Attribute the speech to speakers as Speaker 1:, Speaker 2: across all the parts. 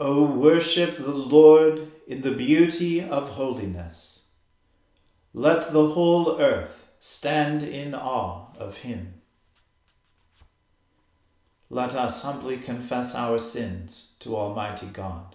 Speaker 1: O worship the Lord in the beauty of holiness. Let the whole earth stand in awe of him. Let us humbly confess our sins to Almighty God.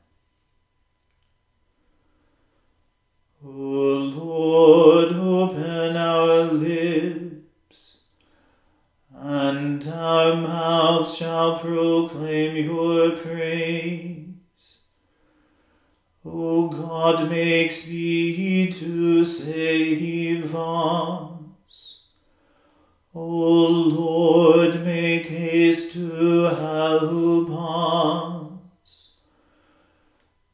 Speaker 1: O Lord, open our lips, and our mouth shall proclaim your praise. O God, makes thee to save us. O Lord, make haste to help us.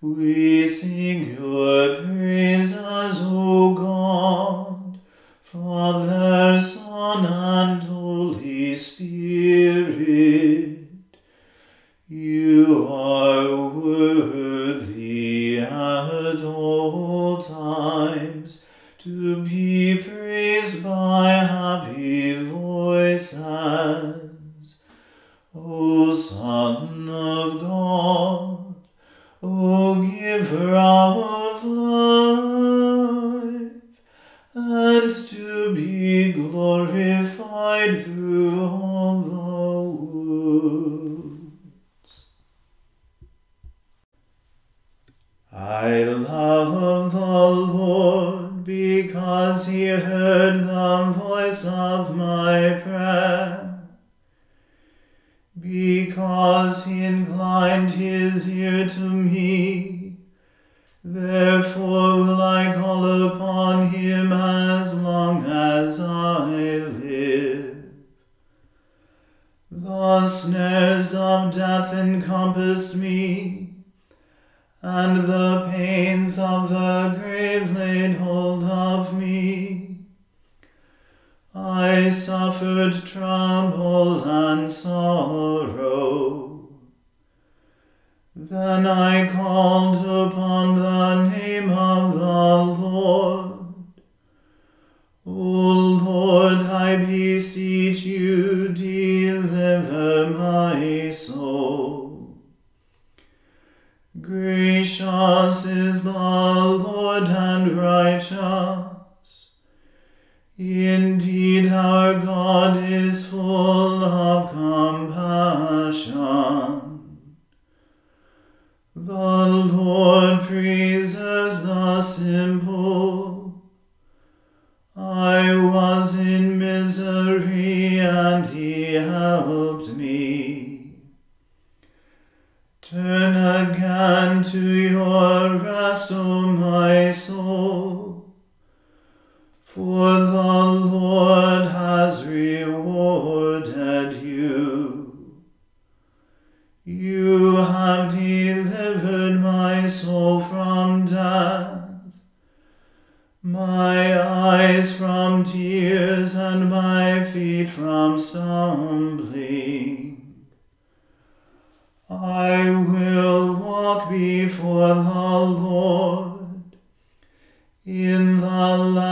Speaker 1: we sing your praises, O God Father, Son, and Holy Spirit, because he inclined his ear to me. Therefore will I call upon him as long as I live. The snares of death encompassed me, and the pains of the grave laid hold of me. I suffered trouble and sorrow. Then I called upon the name of the Lord. O Lord, I beseech you, deliver my soul. Gracious is the Lord and righteous. Indeed, our God is full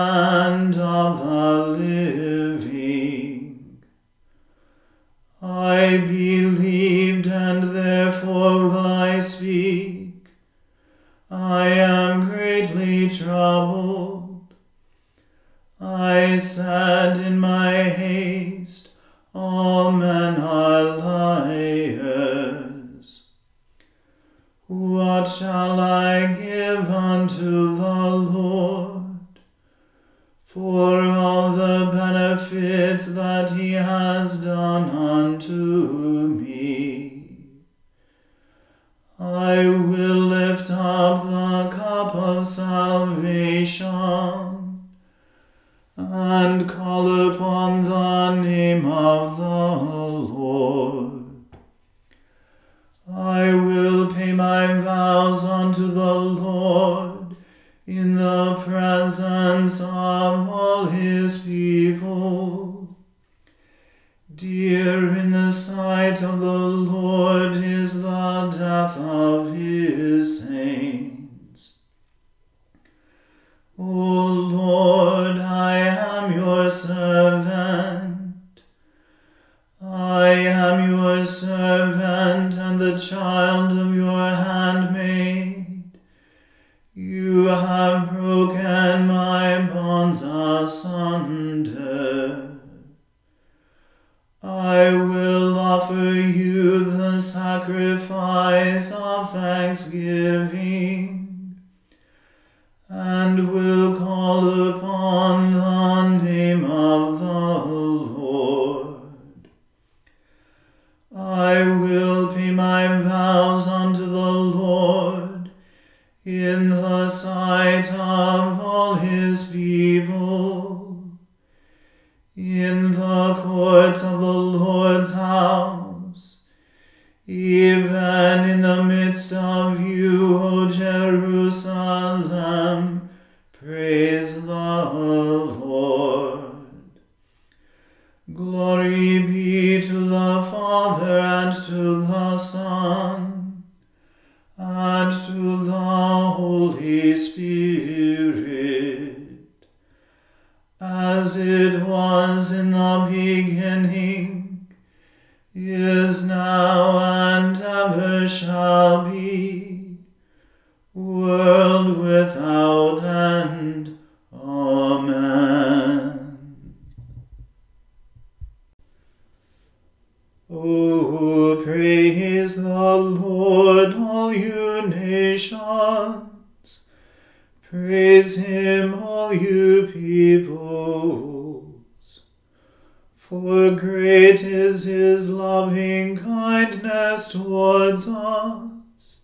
Speaker 1: land of the living. I believed and therefore will I speak. I am greatly troubled. I said in my haste, All men are liars. What shall I give has done unto me? I will lift up the cup of salvation and call upon the name of the Lord. I will pay my vows unto the Lord in the presence of all his people. Dear in the sight of the Lord is the death of his saints. O Lord, I am your servant. I am your servant and the child of your handmaid. You have broken my bonds asunder. I will offer you the sacrifice of thanksgiving and will call upon the name of the Lord. I will pay my vows unto the Lord in the sight Praise the Lord, all you nations. Praise him, all you peoples. For great is his loving kindness towards us,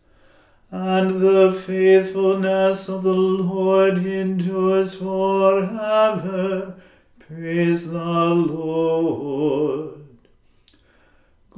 Speaker 1: and the faithfulness of the Lord endures forever. Praise the Lord.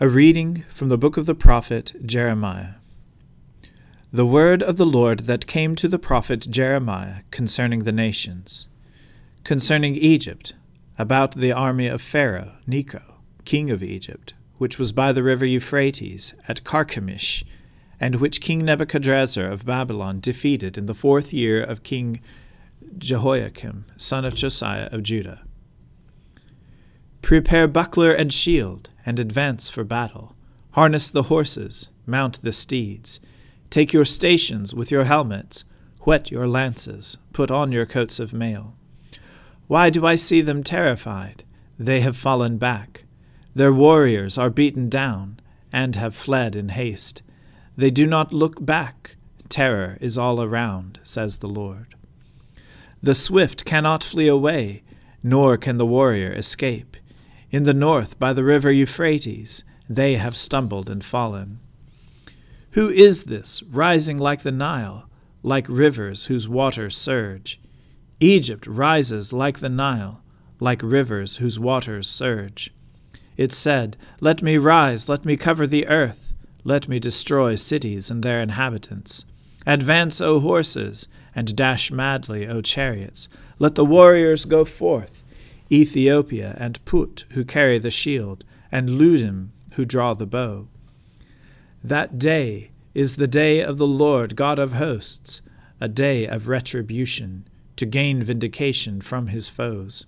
Speaker 2: A reading from the book of the prophet Jeremiah. The word of the Lord that came to the prophet Jeremiah concerning the nations, concerning Egypt, about the army of Pharaoh Necho, king of Egypt, which was by the river Euphrates at Carchemish, and which King Nebuchadrezzar of Babylon defeated in the fourth year of King Jehoiakim, son of Josiah of Judah. Prepare buckler and shield and advance for battle. Harness the horses, mount the steeds. Take your stations with your helmets, whet your lances, put on your coats of mail. Why do I see them terrified? They have fallen back. Their warriors are beaten down, and have fled in haste. They do not look back. Terror is all around, says the Lord. The swift cannot flee away, nor can the warrior escape. In the north, by the river Euphrates, they have stumbled and fallen. Who is this, rising like the Nile, like rivers whose waters surge? Egypt rises like the Nile, like rivers whose waters surge. It said, Let me rise, let me cover the earth, let me destroy cities and their inhabitants. Advance, O horses, and dash madly, O chariots. Let the warriors go forth. Ethiopia, and Put, who carry the shield, and Ludim, who draw the bow. That day is the day of the Lord God of hosts, a day of retribution, to gain vindication from his foes.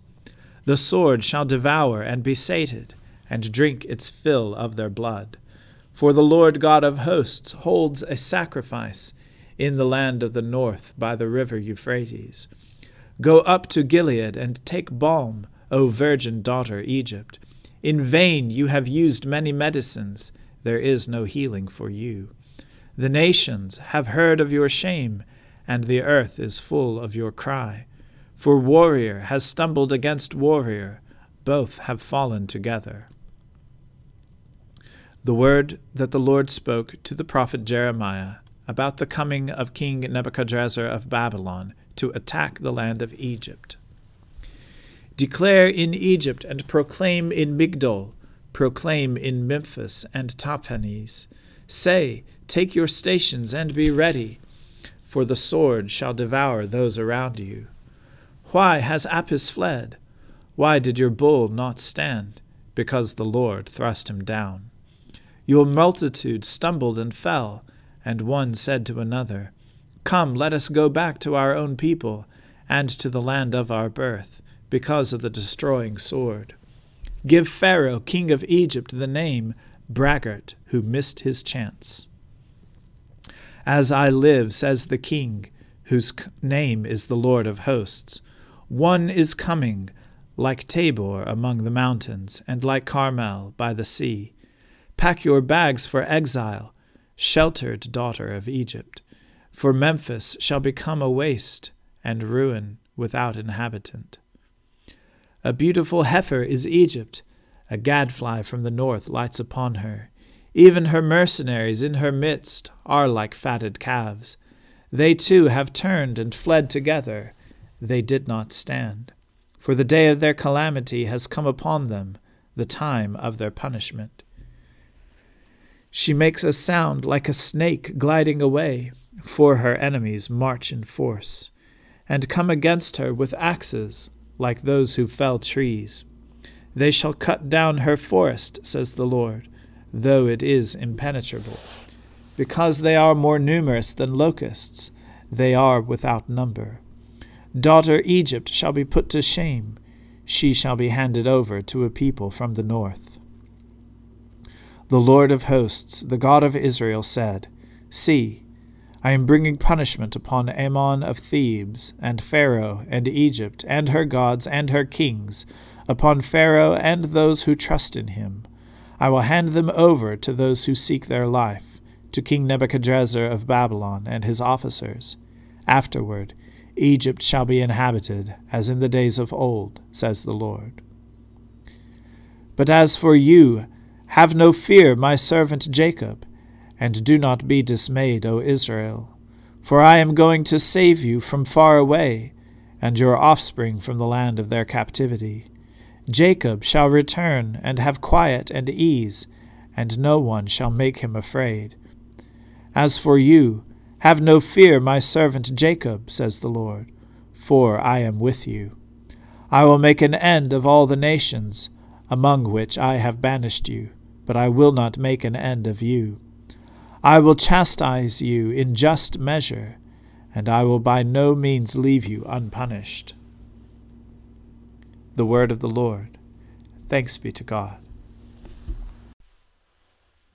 Speaker 2: The sword shall devour and be sated, and drink its fill of their blood. For the Lord God of hosts holds a sacrifice in the land of the north by the river Euphrates. Go up to Gilead and take balm, O virgin daughter Egypt. In vain you have used many medicines, there is no healing for you. The nations have heard of your shame, and the earth is full of your cry. For warrior has stumbled against warrior, both have fallen together. The word that the Lord spoke to the prophet Jeremiah about the coming of King Nebuchadrezzar of Babylon to attack the land of Egypt. Declare in Egypt and proclaim in Migdol, proclaim in Memphis and Tahpanhes. Say, Take your stations and be ready, for the sword shall devour those around you. Why has Apis fled? Why did your bull not stand? Because the Lord thrust him down. Your multitude stumbled and fell, and one said to another, Come, let us go back to our own people, and to the land of our birth because of the destroying sword. Give Pharaoh, king of Egypt, the name braggart who missed his chance. As I live, says the king, whose name is the Lord of hosts, one is coming, like Tabor among the mountains, and like Carmel by the sea. Pack your bags for exile, sheltered daughter of Egypt, for Memphis shall become a waste and ruin without inhabitant. A beautiful heifer is Egypt. A gadfly from the north lights upon her. Even her mercenaries in her midst are like fatted calves. They too have turned and fled together. They did not stand. For the day of their calamity has come upon them, the time of their punishment. She makes a sound like a snake gliding away, for her enemies march in force, and come against her with axes like those who fell trees. They shall cut down her forest, says the Lord, though it is impenetrable. Because they are more numerous than locusts, they are without number. Daughter Egypt shall be put to shame, she shall be handed over to a people from the north. The Lord of hosts, the God of Israel, said, See, I am bringing punishment upon Amon of Thebes, and Pharaoh, and Egypt, and her gods, and her kings, upon Pharaoh and those who trust in him. I will hand them over to those who seek their life, to King Nebuchadrezzar of Babylon and his officers. Afterward, Egypt shall be inhabited, as in the days of old, says the Lord. But as for you, have no fear, my servant Jacob, and do not be dismayed, O Israel. For I am going to save you from far away, and your offspring from the land of their captivity. Jacob shall return and have quiet and ease, and no one shall make him afraid. As for you, have no fear, my servant Jacob, says the Lord, for I am with you. I will make an end of all the nations, among which I have banished you, but I will not make an end of you. I will chastise you in just measure, and I will by no means leave you unpunished. The word of the Lord. Thanks be to God.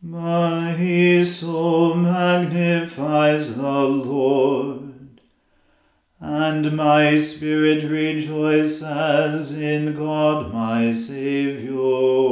Speaker 1: My soul magnifies the Lord, and my spirit rejoices as in God my Saviour.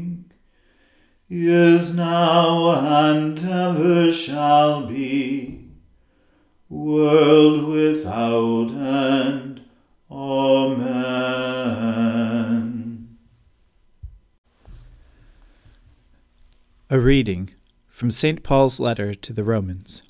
Speaker 1: is now, and ever shall be, world without end. Amen.
Speaker 2: A reading from St. Paul's letter to the Romans.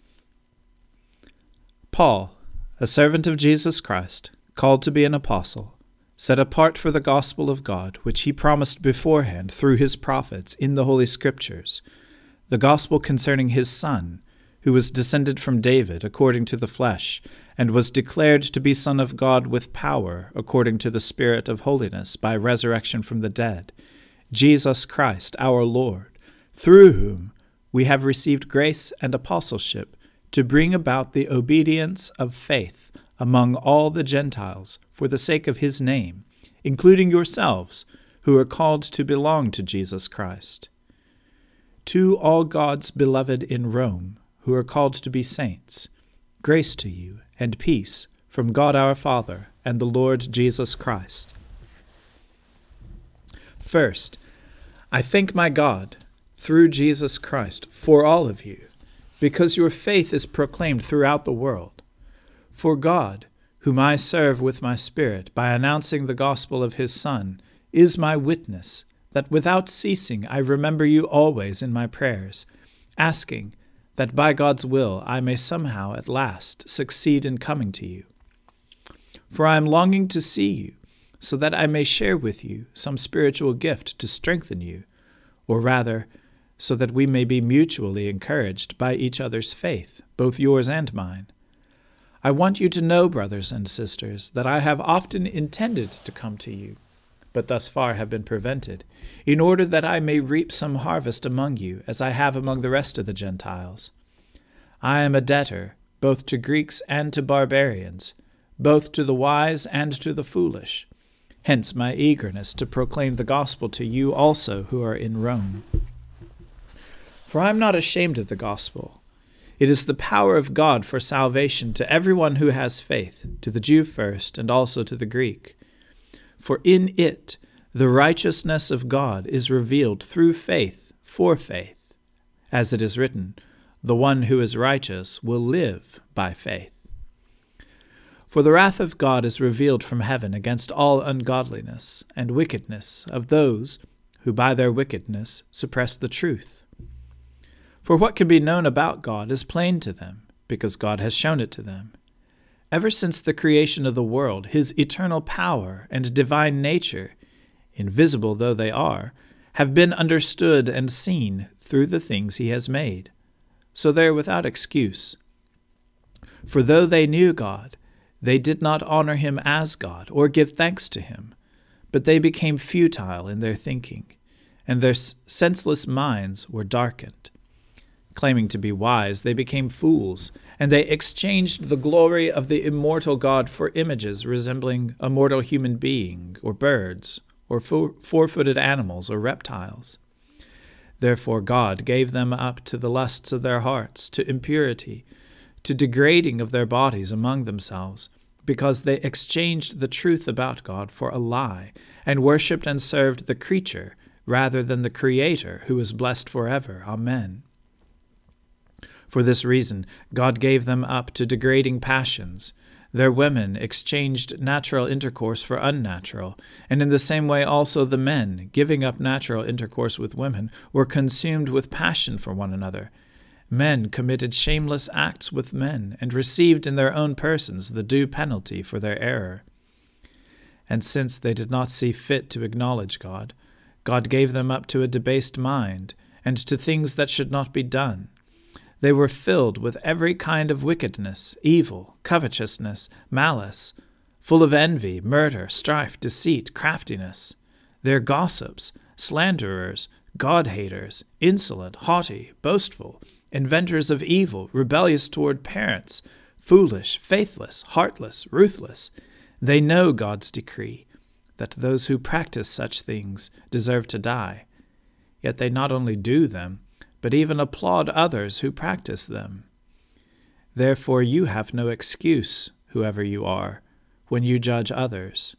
Speaker 2: Paul, a servant of Jesus Christ, called to be an apostle, set apart for the gospel of God, which he promised beforehand through his prophets in the Holy Scriptures, the gospel concerning his Son, who was descended from David according to the flesh, and was declared to be Son of God with power according to the Spirit of holiness by resurrection from the dead, Jesus Christ our Lord, through whom we have received grace and apostleship to bring about the obedience of faith among all the Gentiles for the sake of his name, including yourselves, who are called to belong to Jesus Christ. To all God's beloved in Rome, who are called to be saints, grace to you and peace from God our Father and the Lord Jesus Christ. First, I thank my God through Jesus Christ for all of you, because your faith is proclaimed throughout the world. For God, whom I serve with my Spirit by announcing the gospel of his Son, is my witness that without ceasing I remember you always in my prayers, asking that by God's will I may somehow at last succeed in coming to you. For I am longing to see you, so that I may share with you some spiritual gift to strengthen you, or rather, so that we may be mutually encouraged by each other's faith, both yours and mine. I want you to know, brothers and sisters, that I have often intended to come to you, but thus far have been prevented, in order that I may reap some harvest among you, as I have among the rest of the Gentiles. I am a debtor, both to Greeks and to barbarians, both to the wise and to the foolish. Hence my eagerness to proclaim the gospel to you also who are in Rome. For I am not ashamed of the gospel. It is the power of God for salvation to everyone who has faith, to the Jew first, and also to the Greek. For in it the righteousness of God is revealed through faith for faith. As it is written, The one who is righteous will live by faith. For the wrath of God is revealed from heaven against all ungodliness and wickedness of those who by their wickedness suppress the truth. For what can be known about God is plain to them, because God has shown it to them. Ever since the creation of the world, his eternal power and divine nature, invisible though they are, have been understood and seen through the things he has made. So they are without excuse. For though they knew God, they did not honor him as God or give thanks to him, but they became futile in their thinking, and their senseless minds were darkened. Claiming to be wise, they became fools, and they exchanged the glory of the immortal God for images resembling a mortal human being, or birds, or four footed animals, or reptiles. Therefore God gave them up to the lusts of their hearts, to impurity, to degrading of their bodies among themselves, because they exchanged the truth about God for a lie, and worshipped and served the creature rather than the Creator, who is blessed forever. Amen. For this reason, God gave them up to degrading passions. Their women exchanged natural intercourse for unnatural, and in the same way also the men, giving up natural intercourse with women, were consumed with passion for one another. Men committed shameless acts with men, and received in their own persons the due penalty for their error. And since they did not see fit to acknowledge God, God gave them up to a debased mind, and to things that should not be done they were filled with every kind of wickedness, evil, covetousness, malice, full of envy, murder, strife, deceit, craftiness. They are gossips, slanderers, God haters, insolent, haughty, boastful, inventors of evil, rebellious toward parents, foolish, faithless, heartless, ruthless. They know God's decree that those who practice such things deserve to die. Yet they not only do them, but even applaud others who practice them. Therefore, you have no excuse, whoever you are, when you judge others,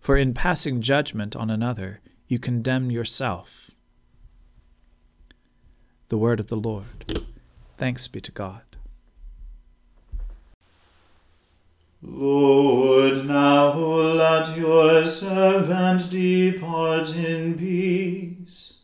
Speaker 2: for in passing judgment on another, you condemn yourself. The Word of the Lord. Thanks be to God.
Speaker 1: Lord, now let your servant depart in peace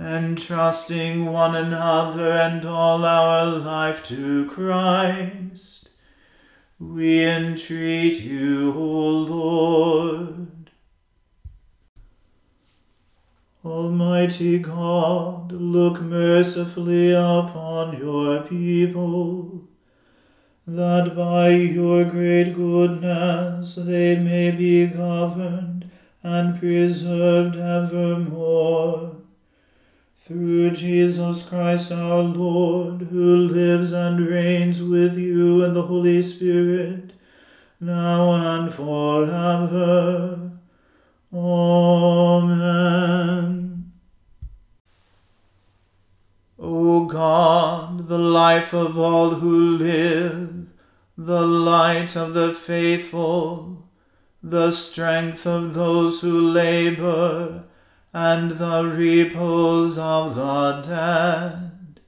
Speaker 1: entrusting one another and all our life to Christ, we entreat you, O Lord. Almighty God, look mercifully upon your people that by your great goodness they may be governed and preserved evermore. Through Jesus Christ our Lord, who lives and reigns with you in the Holy Spirit, now and forever. Amen. O God, the life of all who live, the light of the faithful, the strength of those who labor, and the repose of the dead.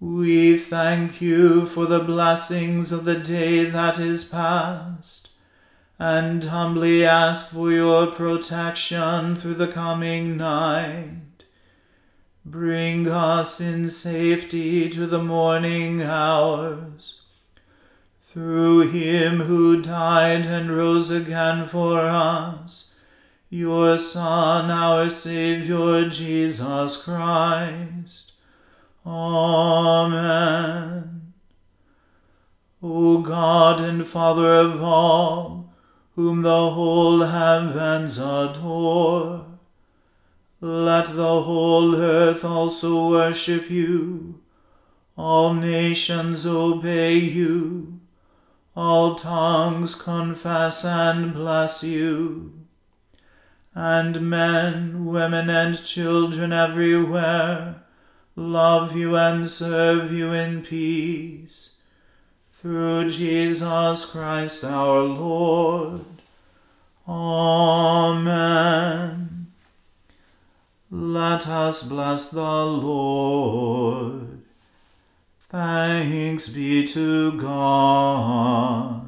Speaker 1: We thank you for the blessings of the day that is past, and humbly ask for your protection through the coming night. Bring us in safety to the morning hours through him who died and rose again for us, your Son, our Saviour, Jesus Christ. Amen. O God and Father of all, whom the whole heavens adore, let the whole earth also worship you, all nations obey you all tongues confess and bless you. And men, women, and children everywhere love you and serve you in peace. Through Jesus Christ our Lord. Amen. Let us bless the Lord. Thanks be to God.